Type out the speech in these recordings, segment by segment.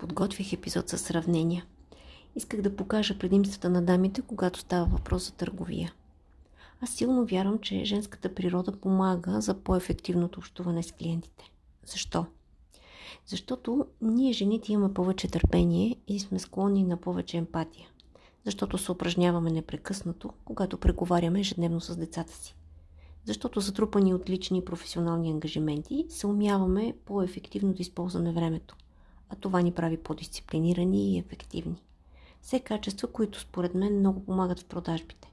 Подготвих епизод със сравнения. Исках да покажа предимствата на дамите, когато става въпрос за търговия. Аз силно вярвам, че женската природа помага за по-ефективното общуване с клиентите. Защо? Защото ние жените имаме повече търпение и сме склонни на повече емпатия. Защото се упражняваме непрекъснато, когато преговаряме ежедневно с децата си. Защото затрупани от лични и професионални ангажименти се умяваме по-ефективно да използваме времето. А това ни прави по-дисциплинирани и ефективни. Все качества, които според мен много помагат в продажбите.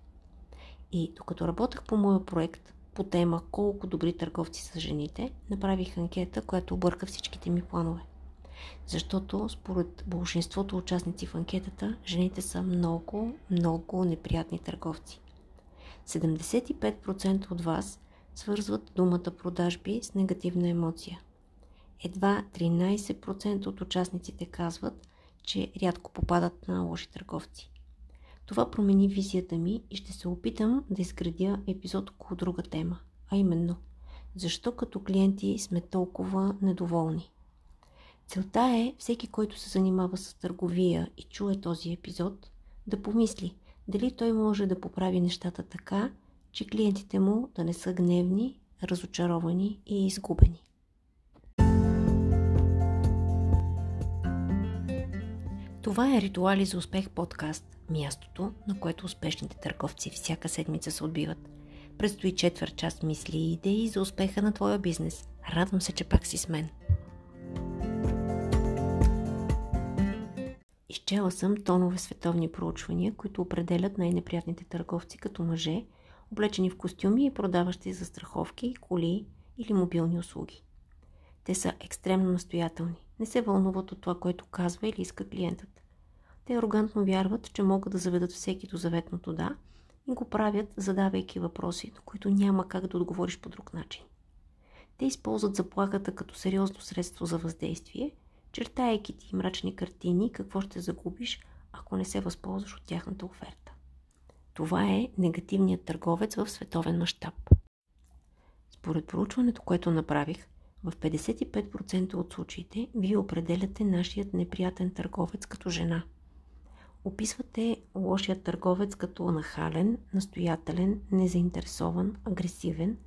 И докато работех по моя проект по тема колко добри търговци са жените, направих анкета, която обърка всичките ми планове. Защото според большинството участници в анкетата, жените са много, много неприятни търговци. 75% от вас свързват думата продажби с негативна емоция. Едва 13% от участниците казват, че рядко попадат на лоши търговци. Това промени визията ми и ще се опитам да изградя епизод около друга тема, а именно защо като клиенти сме толкова недоволни. Целта е всеки, който се занимава с търговия и чуе този епизод, да помисли дали той може да поправи нещата така, че клиентите му да не са гневни, разочаровани и изгубени. Това е Ритуали за успех подкаст, мястото, на което успешните търговци всяка седмица се отбиват. Предстои четвърт част мисли и идеи за успеха на твоя бизнес. Радвам се, че пак си с мен. Изчела съм тонове световни проучвания, които определят най-неприятните търговци като мъже, облечени в костюми и продаващи застраховки, коли или мобилни услуги. Те са екстремно настоятелни. Не се вълнуват от това, което казва или иска клиентът. Те арогантно вярват, че могат да заведат всеки до заветното да и го правят, задавайки въпроси, на които няма как да отговориш по друг начин. Те използват заплахата като сериозно средство за въздействие, чертаяки ти мрачни картини какво ще загубиш, ако не се възползваш от тяхната оферта. Това е негативният търговец в световен мащаб. Според проучването, което направих, в 55% от случаите вие определяте нашият неприятен търговец като жена. Описвате лошият търговец като нахален, настоятелен, незаинтересован, агресивен,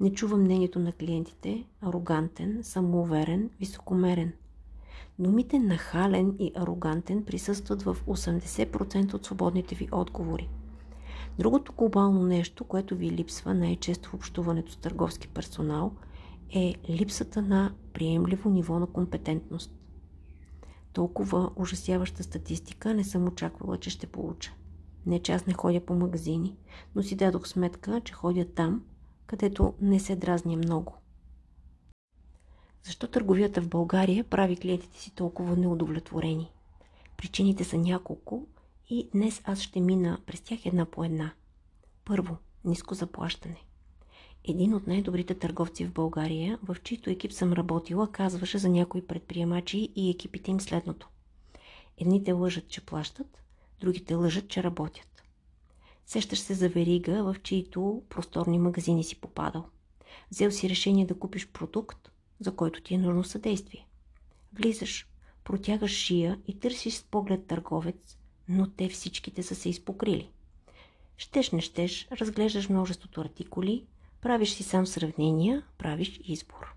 не чува мнението на клиентите, арогантен, самоуверен, високомерен. Думите нахален и арогантен присъстват в 80% от свободните ви отговори. Другото глобално нещо, което ви липсва най-често в общуването с търговски персонал – е липсата на приемливо ниво на компетентност. Толкова ужасяваща статистика не съм очаквала, че ще получа. Не, че аз не ходя по магазини, но си дадох сметка, че ходя там, където не се дразня много. Защо търговията в България прави клиентите си толкова неудовлетворени? Причините са няколко и днес аз ще мина през тях една по една. Първо, ниско заплащане. Един от най-добрите търговци в България, в чийто екип съм работила, казваше за някои предприемачи и екипите им следното. Едните лъжат, че плащат, другите лъжат, че работят. Сещаш се за верига, в чието просторни магазини си попадал. Взел си решение да купиш продукт, за който ти е нужно съдействие. Влизаш, протягаш шия и търсиш с поглед търговец, но те всичките са се изпокрили. Щеш не щеш, разглеждаш множеството артикули, Правиш си сам сравнения, правиш избор.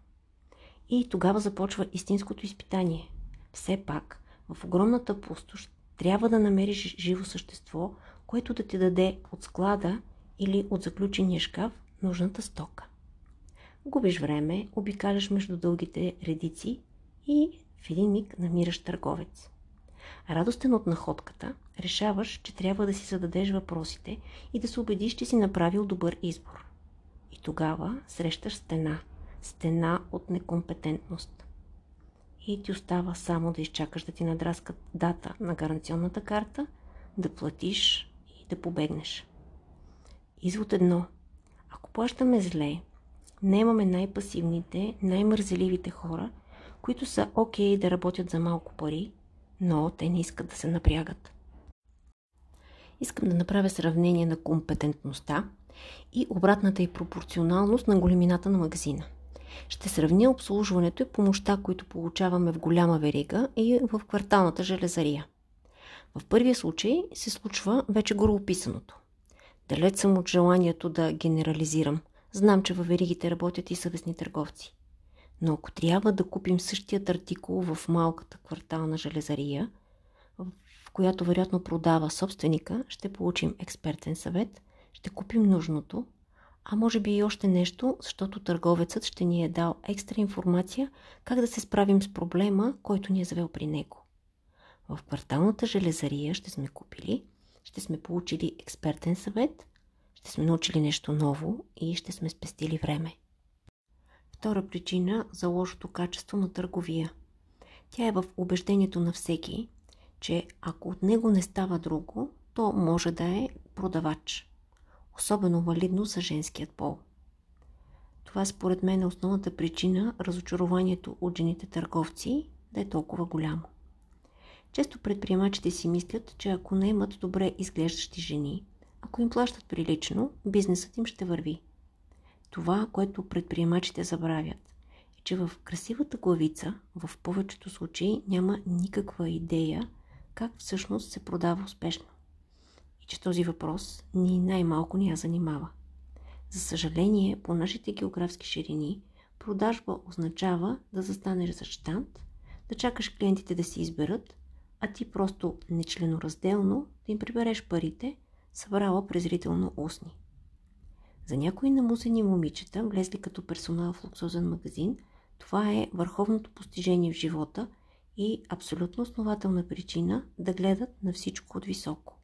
И тогава започва истинското изпитание. Все пак, в огромната пустош трябва да намериш живо същество, което да ти даде от склада или от заключения шкаф нужната стока. Губиш време, обикаляш между дългите редици и в един миг намираш търговец. Радостен от находката, решаваш, че трябва да си зададеш въпросите и да се убедиш, че си направил добър избор. И тогава срещаш стена. Стена от некомпетентност. И ти остава само да изчакаш да ти надраскат дата на гаранционната карта, да платиш и да побегнеш. Извод едно. Ако плащаме зле, не имаме най-пасивните, най-мързеливите хора, които са окей okay да работят за малко пари, но те не искат да се напрягат. Искам да направя сравнение на компетентността и обратната е пропорционалност на големината на магазина. Ще сравня обслужването и помощта, които получаваме в голяма верига и в кварталната железария. В първия случай се случва вече гореописаното. Далеч съм от желанието да генерализирам. Знам, че във веригите работят и съвестни търговци. Но ако трябва да купим същият артикул в малката квартална железария, в която вероятно продава собственика, ще получим експертен съвет, ще купим нужното, а може би и още нещо, защото търговецът ще ни е дал екстра информация как да се справим с проблема, който ни е завел при него. В кварталната железария ще сме купили, ще сме получили експертен съвет, ще сме научили нещо ново и ще сме спестили време. Втора причина за лошото качество на търговия. Тя е в убеждението на всеки, че ако от него не става друго, то може да е продавач. Особено валидно за женският пол. Това според мен е основната причина разочарованието от жените търговци да е толкова голямо. Често предприемачите си мислят, че ако не имат добре изглеждащи жени, ако им плащат прилично, бизнесът им ще върви. Това, което предприемачите забравят, е, че в красивата главица в повечето случаи няма никаква идея как всъщност се продава успешно. И че този въпрос ни най-малко ни я занимава. За съжаление, по нашите географски ширини, продажба означава да застанеш за штант, да чакаш клиентите да си изберат, а ти просто нечленоразделно да им прибереш парите, събрала презрително устни. За някои намусени момичета, влезли като персонал в луксозен магазин, това е върховното постижение в живота и абсолютно основателна причина да гледат на всичко от високо.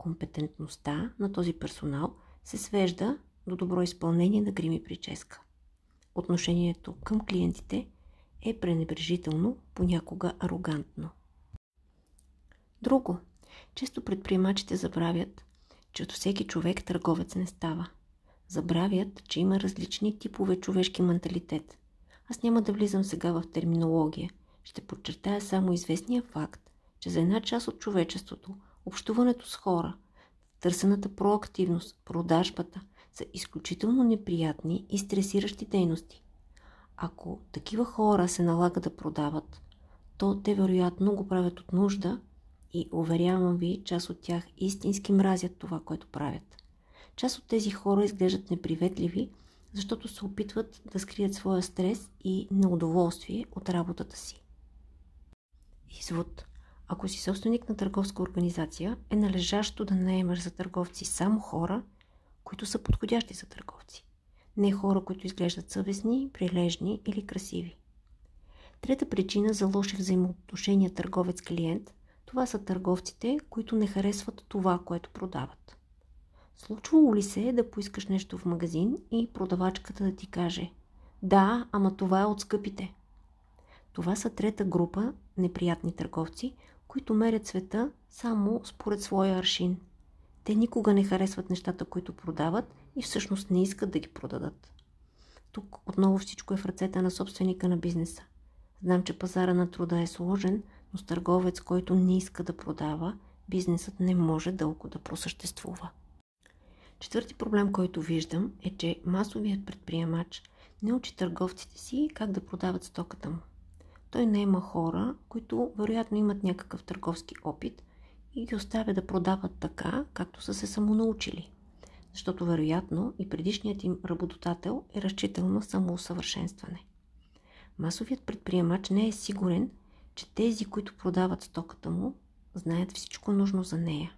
Компетентността на този персонал се свежда до добро изпълнение на грими прическа. Отношението към клиентите е пренебрежително, понякога арогантно. Друго. Често предприемачите забравят, че от всеки човек търговец не става. Забравят, че има различни типове човешки менталитет. Аз няма да влизам сега в терминология. Ще подчертая само известния факт, че за една част от човечеството, общуването с хора, търсената проактивност, продажбата са изключително неприятни и стресиращи дейности. Ако такива хора се налага да продават, то те вероятно го правят от нужда и уверявам ви, част от тях истински мразят това, което правят. Част от тези хора изглеждат неприветливи, защото се опитват да скрият своя стрес и неудоволствие от работата си. Извод. Ако си собственик на търговска организация, е належащо да наемаш за търговци само хора, които са подходящи за търговци. Не хора, които изглеждат съвестни, прилежни или красиви. Трета причина за лоши взаимоотношения търговец-клиент това са търговците, които не харесват това, което продават. Случвало ли се е да поискаш нещо в магазин и продавачката да ти каже Да, ама това е от скъпите. Това са трета група неприятни търговци, които мерят света само според своя аршин. Те никога не харесват нещата, които продават и всъщност не искат да ги продадат. Тук отново всичко е в ръцете на собственика на бизнеса. Знам, че пазара на труда е сложен, но с търговец, който не иска да продава, бизнесът не може дълго да просъществува. Четвърти проблем, който виждам е, че масовият предприемач не учи търговците си как да продават стоката му. Той не има хора, които вероятно имат някакъв търговски опит и ги оставя да продават така, както са се самонаучили. Защото вероятно и предишният им работодател е разчитал на самоусъвършенстване. Масовият предприемач не е сигурен, че тези, които продават стоката му, знаят всичко нужно за нея.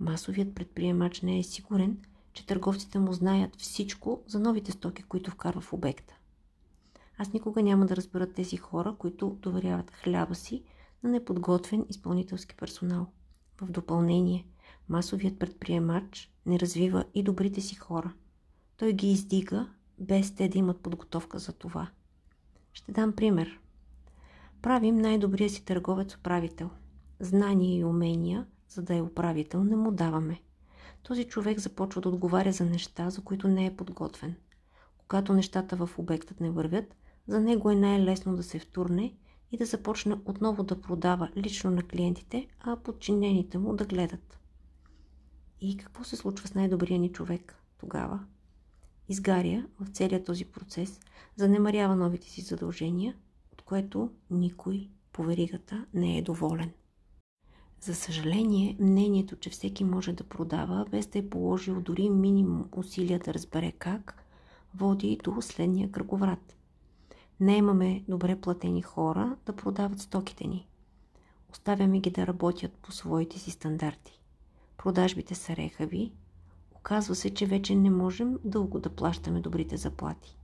Масовият предприемач не е сигурен, че търговците му знаят всичко за новите стоки, които вкарва в обекта. Аз никога няма да разбера тези хора, които доверяват хляба си на неподготвен изпълнителски персонал. В допълнение, масовият предприемач не развива и добрите си хора. Той ги издига, без те да имат подготовка за това. Ще дам пример. Правим най-добрия си търговец управител. Знания и умения, за да е управител, не му даваме. Този човек започва да отговаря за неща, за които не е подготвен. Когато нещата в обектът не вървят, за него е най-лесно да се втурне и да започне отново да продава лично на клиентите, а подчинените му да гледат. И какво се случва с най-добрия ни човек тогава? изгаря в целият този процес, занемарява новите си задължения, от което никой по веригата не е доволен. За съжаление, мнението, че всеки може да продава, без да е положил дори минимум усилия да разбере как, води до следния кръговрат. Не имаме добре платени хора да продават стоките ни. Оставяме ги да работят по своите си стандарти. Продажбите са рехави. Оказва се, че вече не можем дълго да плащаме добрите заплати.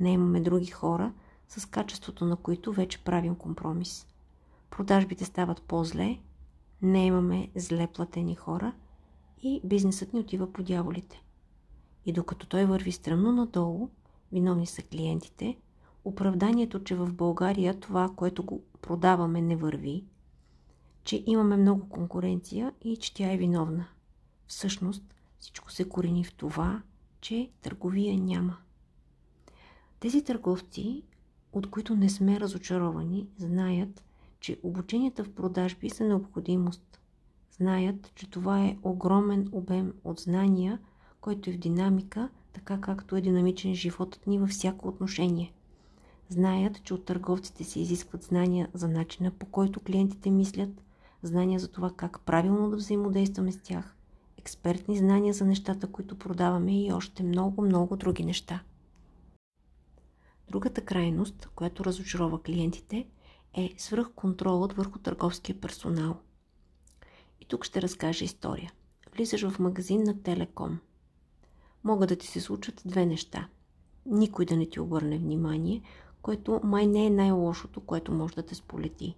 Не имаме други хора, с качеството на които вече правим компромис. Продажбите стават по-зле, не имаме зле платени хора и бизнесът ни отива по дяволите. И докато той върви стръмно надолу, виновни са клиентите, оправданието, че в България това, което го продаваме, не върви, че имаме много конкуренция и че тя е виновна. Всъщност всичко се корени в това, че търговия няма. Тези търговци, от които не сме разочаровани, знаят, че обученията в продажби са необходимост. Знаят, че това е огромен обем от знания, който е в динамика, така както е динамичен животът ни във всяко отношение. Знаят, че от търговците се изискват знания за начина по който клиентите мислят, знания за това как правилно да взаимодействаме с тях, експертни знания за нещата, които продаваме и още много, много други неща. Другата крайност, която разочарова клиентите, е свръхконтролът върху търговския персонал. И тук ще разкажа история. Влизаш в магазин на Телеком. Могат да ти се случат две неща. Никой да не ти обърне внимание, което май не е най-лошото, което може да те сполети.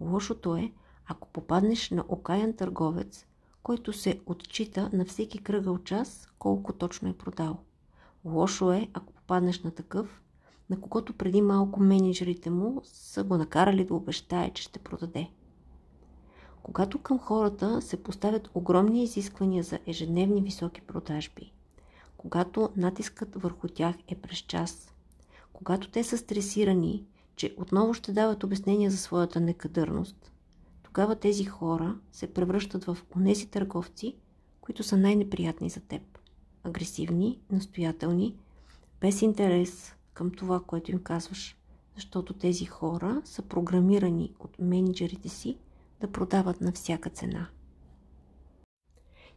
Лошото е, ако попаднеш на окаян търговец, който се отчита на всеки кръгъл час колко точно е продал. Лошо е, ако попаднеш на такъв, на когото преди малко менеджерите му са го накарали да обещае, че ще продаде. Когато към хората се поставят огромни изисквания за ежедневни високи продажби, когато натискът върху тях е през час, когато те са стресирани, че отново ще дават обяснения за своята некадърност, тогава тези хора се превръщат в онези търговци, които са най-неприятни за теб. Агресивни, настоятелни, без интерес към това, което им казваш, защото тези хора са програмирани от менеджерите си да продават на всяка цена.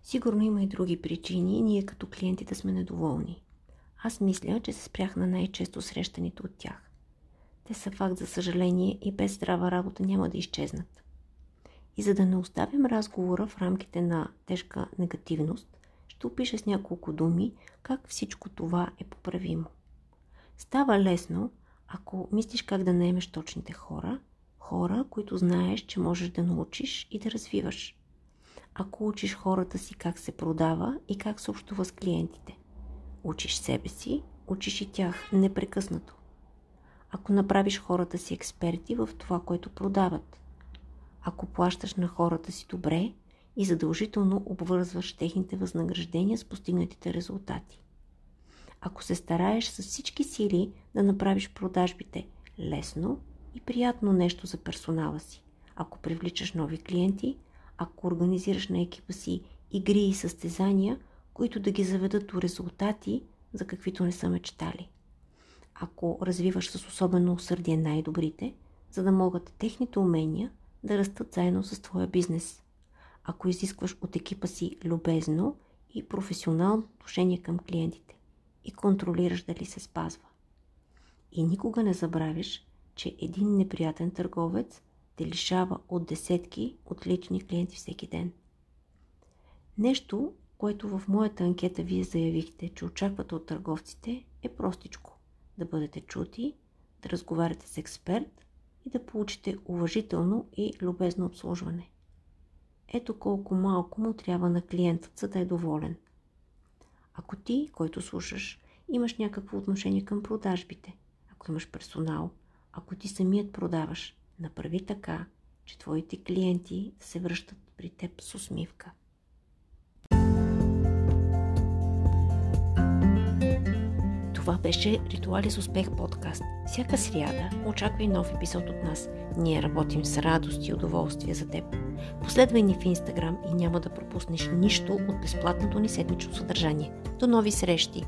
Сигурно има и други причини ние като клиенти да сме недоволни. Аз мисля, че се спрях на най-често срещаните от тях. Те са факт за съжаление и без здрава работа няма да изчезнат. И за да не оставим разговора в рамките на тежка негативност, ще опиша с няколко думи как всичко това е поправимо. Става лесно, ако мислиш как да наемеш точните хора, хора, които знаеш, че можеш да научиш и да развиваш. Ако учиш хората си как се продава и как се общува с клиентите. Учиш себе си, учиш и тях непрекъснато. Ако направиш хората си експерти в това, което продават. Ако плащаш на хората си добре и задължително обвързваш техните възнаграждения с постигнатите резултати ако се стараеш с всички сили да направиш продажбите лесно и приятно нещо за персонала си, ако привличаш нови клиенти, ако организираш на екипа си игри и състезания, които да ги заведат до резултати, за каквито не са мечтали. Ако развиваш с особено усърдие най-добрите, за да могат техните умения да растат заедно с твоя бизнес. Ако изискваш от екипа си любезно и професионално отношение към клиентите и контролираш дали се спазва. И никога не забравиш, че един неприятен търговец те лишава от десетки отлични клиенти всеки ден. Нещо, което в моята анкета вие заявихте, че очаквате от търговците, е простичко. Да бъдете чути, да разговаряте с експерт и да получите уважително и любезно обслужване. Ето колко малко му трябва на клиентът, за да е доволен – ако ти, който слушаш, имаш някакво отношение към продажбите, ако имаш персонал, ако ти самият продаваш, направи така, че твоите клиенти се връщат при теб с усмивка. Това беше Ритуали с успех подкаст. Всяка сряда очаквай нов епизод от нас. Ние работим с радост и удоволствие за теб. Последвай ни в Инстаграм и няма да пропуснеш нищо от безплатното ни седмично съдържание. До нови срещи!